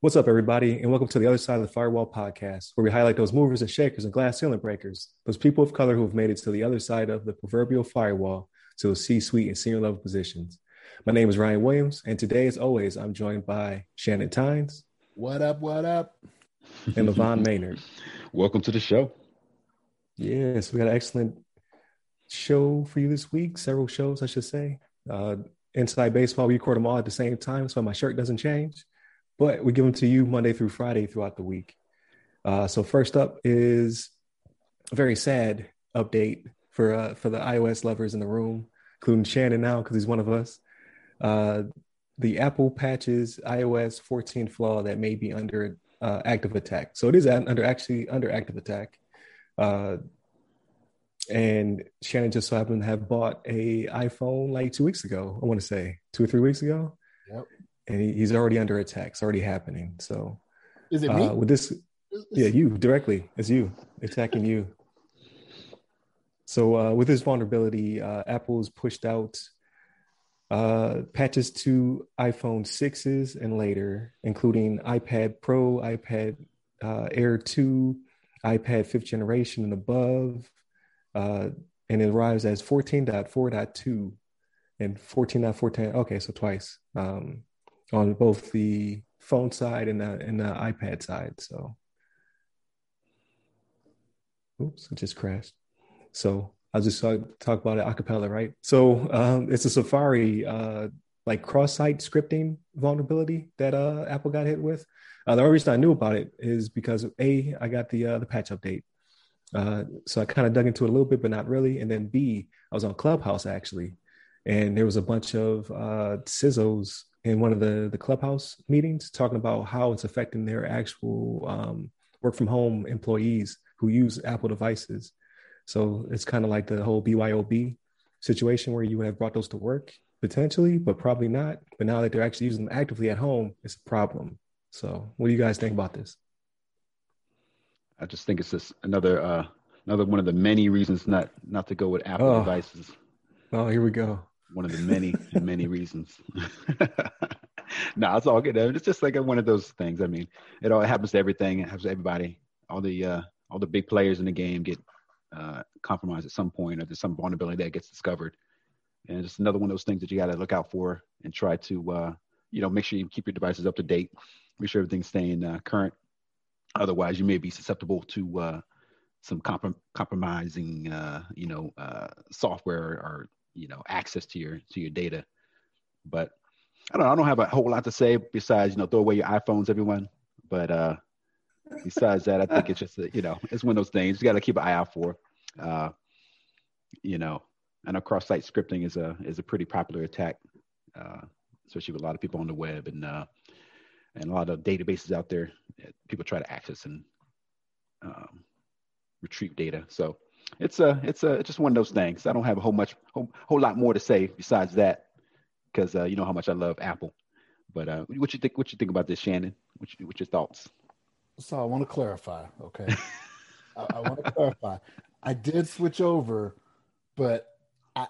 What's up, everybody, and welcome to the Other Side of the Firewall podcast, where we highlight those movers and shakers and glass ceiling breakers, those people of color who have made it to the other side of the proverbial firewall to C suite and senior level positions. My name is Ryan Williams, and today, as always, I'm joined by Shannon Tynes. What up, what up? And LeVon Maynard. Welcome to the show. Yes, we got an excellent show for you this week, several shows, I should say. Uh, Inside Baseball, we record them all at the same time, so my shirt doesn't change but we give them to you Monday through Friday throughout the week. Uh, so first up is a very sad update for uh, for the iOS lovers in the room, including Shannon now because he's one of us. Uh, the Apple patches iOS 14 flaw that may be under uh, active attack. So it is under actually under active attack. Uh, and Shannon just so happened to have bought a iPhone like two weeks ago. I want to say two or three weeks ago. Yep and he, he's already under attack. It's already happening. So, is it me? Uh, with this, yeah, you directly. It's you attacking you. So, uh, with this vulnerability, uh, Apple's pushed out uh, patches to iPhone sixes and later, including iPad Pro, iPad uh, Air two, iPad fifth generation and above, uh, and it arrives as 14.4.2 and 14.4.10. Okay, so twice. Um, on both the phone side and the and the iPad side. So, oops, it just crashed. So I'll just talk, talk about it acapella, right? So um, it's a Safari uh, like cross-site scripting vulnerability that uh, Apple got hit with. Uh, the only reason I knew about it is because a I got the uh, the patch update, uh, so I kind of dug into it a little bit, but not really. And then b I was on Clubhouse actually, and there was a bunch of uh, CISOs in one of the the clubhouse meetings talking about how it's affecting their actual um, work from home employees who use Apple devices. So it's kind of like the whole BYOD situation where you would have brought those to work potentially, but probably not. But now that they're actually using them actively at home, it's a problem. So what do you guys think about this? I just think it's just another uh, another one of the many reasons not not to go with Apple oh. devices. Oh, here we go one of the many many reasons. no, nah, it's all good. It's just like one of those things. I mean, it all it happens to everything. It happens to everybody. All the uh, all the big players in the game get uh, compromised at some point, or there's some vulnerability that gets discovered. And it's another one of those things that you got to look out for and try to uh, you know make sure you keep your devices up to date, make sure everything's staying uh, current. Otherwise, you may be susceptible to uh, some comp- compromising, uh, you know, uh, software or you know access to your to your data. But I don't I don't have a whole lot to say besides you know throw away your iPhones, everyone. But uh, besides that, I think it's just you know it's one of those things you got to keep an eye out for. Uh, you know, know cross-site scripting is a is a pretty popular attack, uh, especially with a lot of people on the web and uh, and a lot of databases out there. People try to access and um, retrieve data. So it's a it's a it's just one of those things. I don't have a whole much whole, whole lot more to say besides that because uh, you know how much I love Apple. But uh, what you think? What you think about this, Shannon? What you, what your thoughts? So I want to clarify. Okay, I, I want to clarify. I did switch over, but I,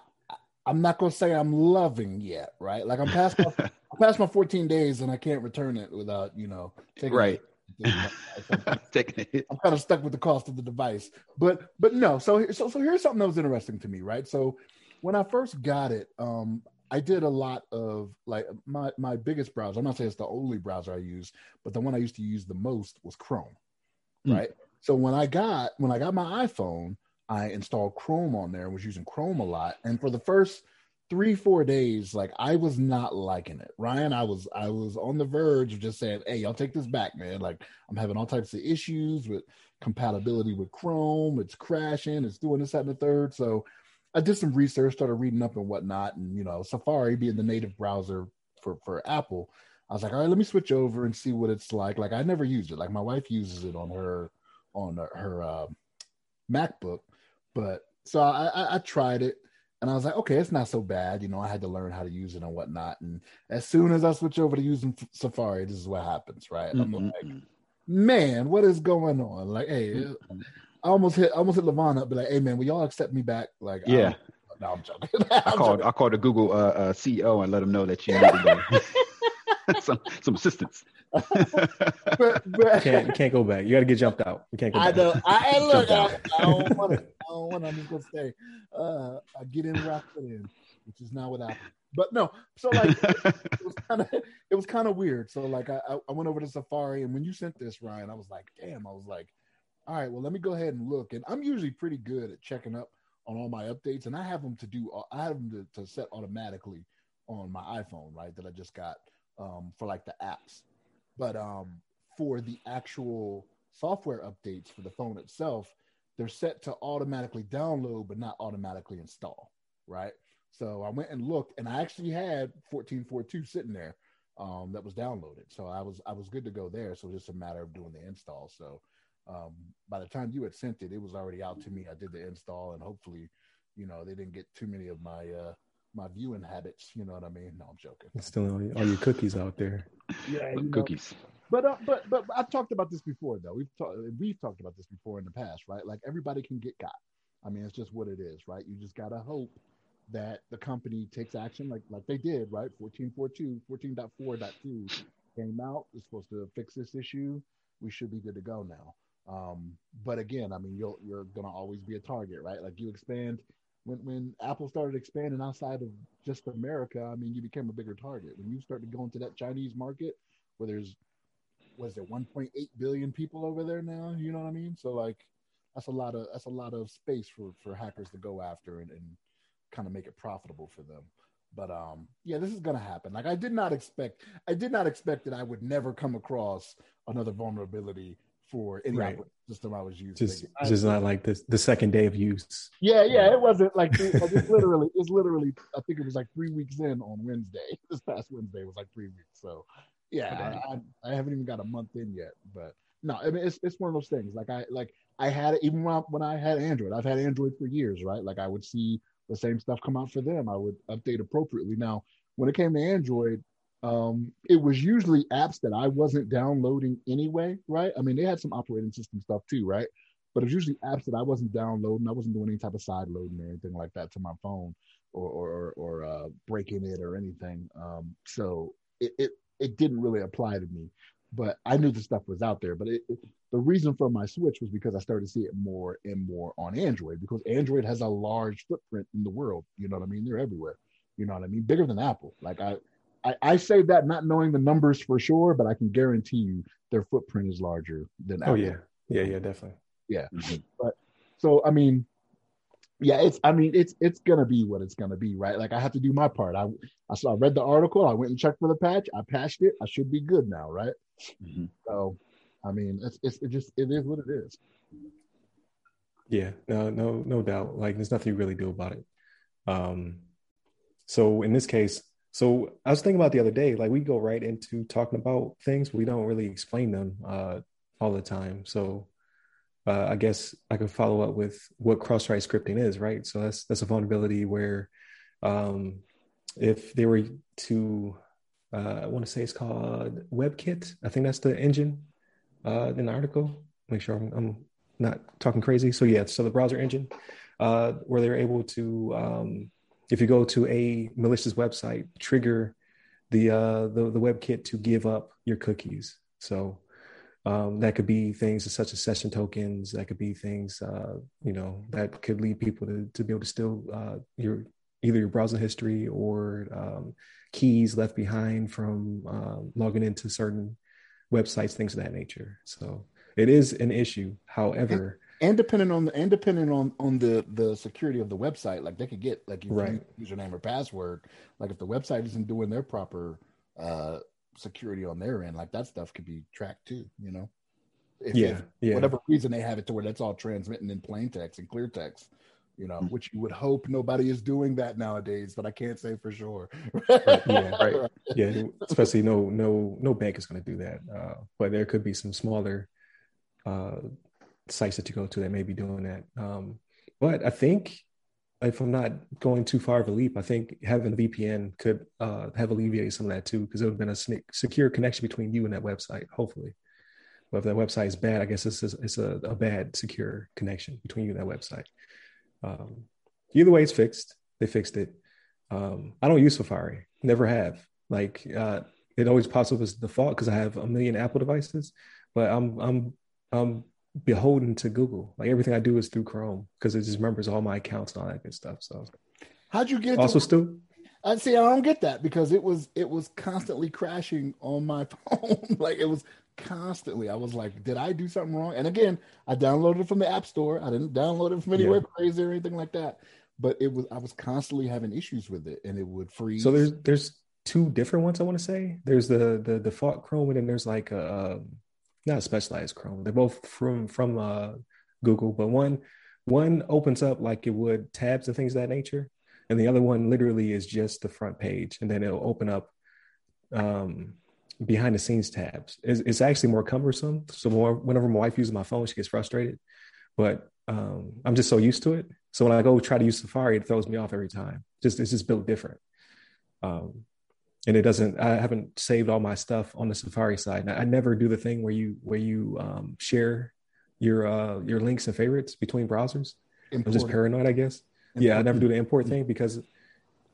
I am not gonna say I'm loving yet. Right? Like I'm past my I'm past my 14 days and I can't return it without you know taking right. It. I'm kind of stuck with the cost of the device, but but no. So so so here's something that was interesting to me, right? So when I first got it, um, I did a lot of like my my biggest browser. I'm not saying it's the only browser I use, but the one I used to use the most was Chrome, mm. right? So when I got when I got my iPhone, I installed Chrome on there and was using Chrome a lot. And for the first three four days like i was not liking it. Ryan i was i was on the verge of just saying hey y'all take this back man. Like i'm having all types of issues with compatibility with chrome. It's crashing. It's doing this that and the third. So i did some research started reading up and whatnot and you know safari being the native browser for for apple i was like all right let me switch over and see what it's like. Like i never used it. Like my wife uses it on her on her, uh, macbook but so I, I, I tried it and I was like, okay, it's not so bad. You know, I had to learn how to use it and whatnot. And as soon as I switch over to using Safari, this is what happens, right? Mm-hmm. I'm like, man, what is going on? Like, hey, mm-hmm. I almost hit, I almost hit LeVon up, be like, hey, man, will y'all accept me back? Like, yeah. No, I'm joking. I'm I called, joking. I called the Google uh, uh, CEO and let him know that you need some some assistance. But, but can't can't go back. You got to get jumped out. You can't go. I back. know. I look. I, I, don't want to. I don't want to. I'm just gonna stay. Uh, I get in where I fit in, which is not what happened. But no, so like it was kind of it was kind of weird. So like I I went over to Safari, and when you sent this, Ryan, I was like, damn. I was like, all right, well, let me go ahead and look. And I'm usually pretty good at checking up on all my updates, and I have them to do. I have them to, to set automatically on my iPhone, right? That I just got um, for like the apps. But um, for the actual software updates for the phone itself, they're set to automatically download, but not automatically install, right? So I went and looked, and I actually had 14.4.2 sitting there um, that was downloaded. So I was I was good to go there. So just a matter of doing the install. So um, by the time you had sent it, it was already out to me. I did the install, and hopefully, you know, they didn't get too many of my uh, my viewing habits. You know what I mean? No, I'm joking. Still all, all your cookies out there. Yeah, cookies. Know. But uh, but but I've talked about this before though. We've talked we've talked about this before in the past, right? Like everybody can get got. I mean, it's just what it is, right? You just gotta hope that the company takes action like like they did, right? 14.4.2, 14.4.2 came out. It's supposed to fix this issue. We should be good to go now. Um, but again, I mean, you'll you're gonna always be a target, right? Like you expand when when Apple started expanding outside of just America, I mean, you became a bigger target. When you start to go into that Chinese market, where there's was there 1.8 billion people over there now? You know what I mean? So like, that's a lot of that's a lot of space for for hackers to go after and, and kind of make it profitable for them. But um, yeah, this is gonna happen. Like I did not expect, I did not expect that I would never come across another vulnerability for any right. system I was using. Just, just not like this the second day of use. Yeah, yeah, it wasn't like, like it's literally it's literally I think it was like three weeks in on Wednesday. This past Wednesday was like three weeks. So yeah, I, I, I, haven't even got a month in yet. But no, I mean it's it's one of those things. Like I like I had it even when I, when I had Android. I've had Android for years, right? Like I would see the same stuff come out for them. I would update appropriately. Now, when it came to Android, um, it was usually apps that I wasn't downloading anyway, right? I mean, they had some operating system stuff too, right? But it was usually apps that I wasn't downloading. I wasn't doing any type of side loading or anything like that to my phone or or or uh, breaking it or anything. Um, so it, it it didn't really apply to me. But I knew the stuff was out there. But it, it, the reason for my switch was because I started to see it more and more on Android because Android has a large footprint in the world. You know what I mean? They're everywhere. You know what I mean? Bigger than Apple. Like I I, I say that not knowing the numbers for sure, but I can guarantee you their footprint is larger than. Oh yeah, yeah, yeah, definitely. Yeah, mm-hmm. but so I mean, yeah, it's I mean it's it's gonna be what it's gonna be, right? Like I have to do my part. I I saw I read the article, I went and checked for the patch, I patched it, I should be good now, right? Mm-hmm. So, I mean, it's it's it just it is what it is. Yeah, no, no, no doubt. Like there's nothing you really do about it. Um, so in this case, so I was thinking about the other day, like we go right into talking about things, we don't really explain them uh, all the time. So uh, I guess I could follow up with what cross-site scripting is, right? So that's that's a vulnerability where um, if they were to, uh, I want to say it's called WebKit. I think that's the engine uh, in the article. Make sure I'm, I'm not talking crazy. So yeah, so the browser engine uh, where they're able to um, if you go to a malicious website, trigger the uh, the, the WebKit to give up your cookies. So um, that could be things such as session tokens. That could be things uh, you know that could lead people to, to be able to steal uh, your either your browser history or um, keys left behind from uh, logging into certain websites, things of that nature. So it is an issue. However, and depending on the and depending on on the the security of the website like they could get like your right. username or password like if the website isn't doing their proper uh security on their end like that stuff could be tracked too you know? If, yeah, if yeah whatever reason they have it to where that's all transmitting in plain text and clear text you know mm-hmm. which you would hope nobody is doing that nowadays but i can't say for sure. Right, yeah right. Yeah especially no no no bank is going to do that. Uh, but there could be some smaller uh, sites that you go to that may be doing that. Um, but I think if I'm not going too far of a leap, I think having a VPN could uh, have alleviated some of that too, because it would have been a secure connection between you and that website, hopefully. But if that website is bad, I guess it's, a, it's a, a bad secure connection between you and that website. Um, either way, it's fixed. They fixed it. Um, I don't use Safari, never have. Like, uh, it always pops up as default because I have a million Apple devices, but I'm I'm I'm beholden to Google. Like everything I do is through Chrome because it just remembers all my accounts and all that good stuff. So how'd you get also to, I see. I don't get that because it was it was constantly crashing on my phone. like it was constantly. I was like, did I do something wrong? And again, I downloaded it from the App Store. I didn't download it from anywhere yeah. crazy or anything like that. But it was I was constantly having issues with it, and it would freeze. So there's there's two different ones. I want to say there's the the default Chrome, and then there's like a um, not specialized Chrome. They're both from from uh, Google, but one one opens up like it would tabs and things of that nature, and the other one literally is just the front page, and then it'll open up um, behind the scenes tabs. It's, it's, actually more cumbersome. So more, whenever my wife uses my phone, she gets frustrated. But um, I'm just so used to it. So when I go try to use Safari, it throws me off every time. Just it's just built different. Um, and it doesn't. I haven't saved all my stuff on the Safari side. I, I never do the thing where you where you um, share your uh, your links and favorites between browsers. Import. I'm just paranoid, I guess. Import. Yeah, I never do the import thing because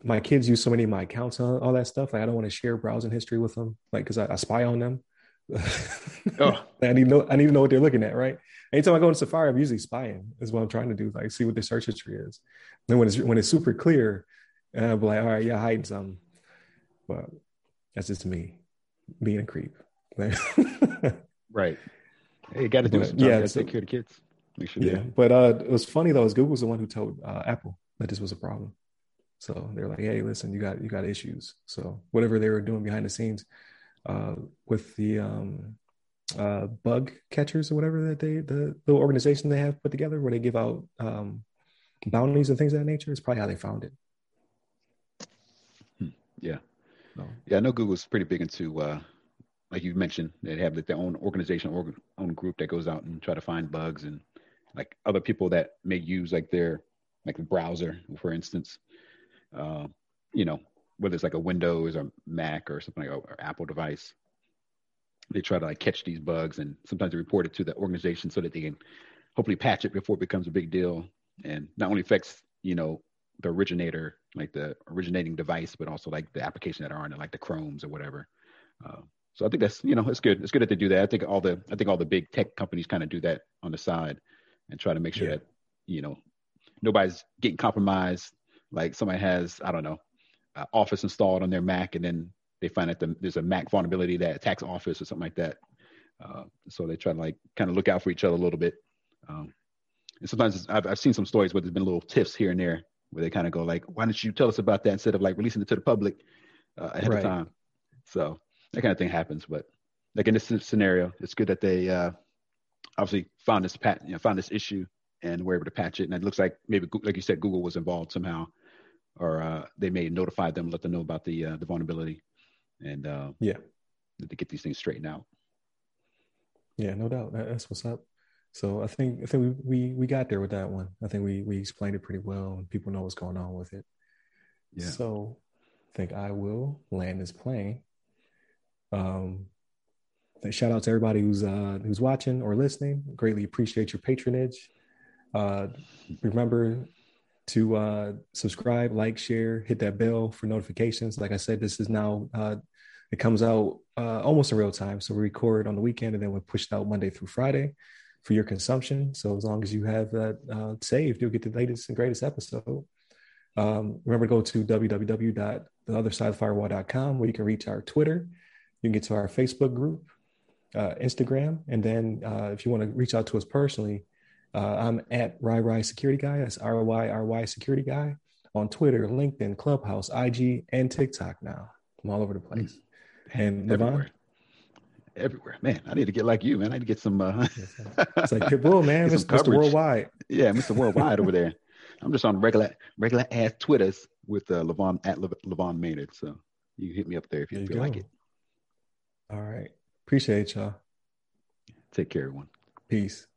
my kids use so many of my accounts and all that stuff. Like I don't want to share browsing history with them, like because I, I, spy on them. oh. I need to know. I need to know what they're looking at. Right. Anytime I go in Safari, I'm usually spying. Is what I'm trying to do. Like see what their search history is. then when it's when it's super clear, and I'll be like, all right, yeah, hiding something. But that's just me being a creep. right. Hey, you got to do it. Yeah, so, take care of the kids. Make sure. Yeah, but uh, it was funny though. Is Google was the one who told uh, Apple that this was a problem. So they're like, "Hey, listen, you got you got issues." So whatever they were doing behind the scenes uh, with the um, uh, bug catchers or whatever that they the little organization they have put together where they give out um, bounties and things of that nature is probably how they found it. Hmm. Yeah. Yeah. I know Google's pretty big into uh, like you mentioned. They have like, their own organization, or own group that goes out and try to find bugs and like other people that may use like their like the browser, for instance uh, you know, whether it's like a Windows or Mac or something like or Apple device, they try to like catch these bugs and sometimes they report it to the organization so that they can hopefully patch it before it becomes a big deal and not only affects you know the originator like the originating device but also like the application that are on it like the chromes or whatever uh, so i think that's you know it's good it's good that they do that i think all the i think all the big tech companies kind of do that on the side and try to make sure yeah. that you know nobody's getting compromised like somebody has, I don't know, uh, Office installed on their Mac, and then they find that the, there's a Mac vulnerability that attacks Office or something like that. Uh, so they try to like kind of look out for each other a little bit. Um, and sometimes I've, I've seen some stories where there's been little tiffs here and there where they kind of go like, "Why didn't you tell us about that instead of like releasing it to the public uh, ahead right. of time?" So that kind of thing happens. But like in this scenario, it's good that they uh, obviously found this pat, you know, found this issue and were able to patch it. And it looks like maybe, like you said, Google was involved somehow or uh, they may notify them, let them know about the uh, the vulnerability, and uh, yeah, to get these things straightened out. Yeah, no doubt. That's what's up. So I think I think we, we we got there with that one. I think we we explained it pretty well, and people know what's going on with it. Yeah. So I think I will land this plane. Um, shout out to everybody who's uh, who's watching or listening. Greatly appreciate your patronage. Uh, remember to uh, subscribe, like, share, hit that bell for notifications. Like I said, this is now uh, it comes out uh, almost in real time. So we record on the weekend and then we push it out Monday through Friday for your consumption. So as long as you have that uh, saved, you'll get the latest and greatest episode. Um, remember to go to www.theothersideofthefirewall.com where you can reach our Twitter. You can get to our Facebook group, uh, Instagram, and then uh, if you want to reach out to us personally, uh, I'm at RyRy Security Guy. That's R Y R Y Security Guy on Twitter, LinkedIn, Clubhouse, IG, and TikTok now. I'm all over the place. Mm. And everywhere. Everywhere, man. I need to get like you, man. I need to get some. Uh... it's like Pitbull, man. Mr. Mr. Worldwide. Yeah, Mr. Worldwide over there. I'm just on regular, regular ass Twitters with uh, LeVon at Le- LeVon Maynard. So you hit me up there if you, you feel like it. All right. Appreciate y'all. Take care, everyone. Peace.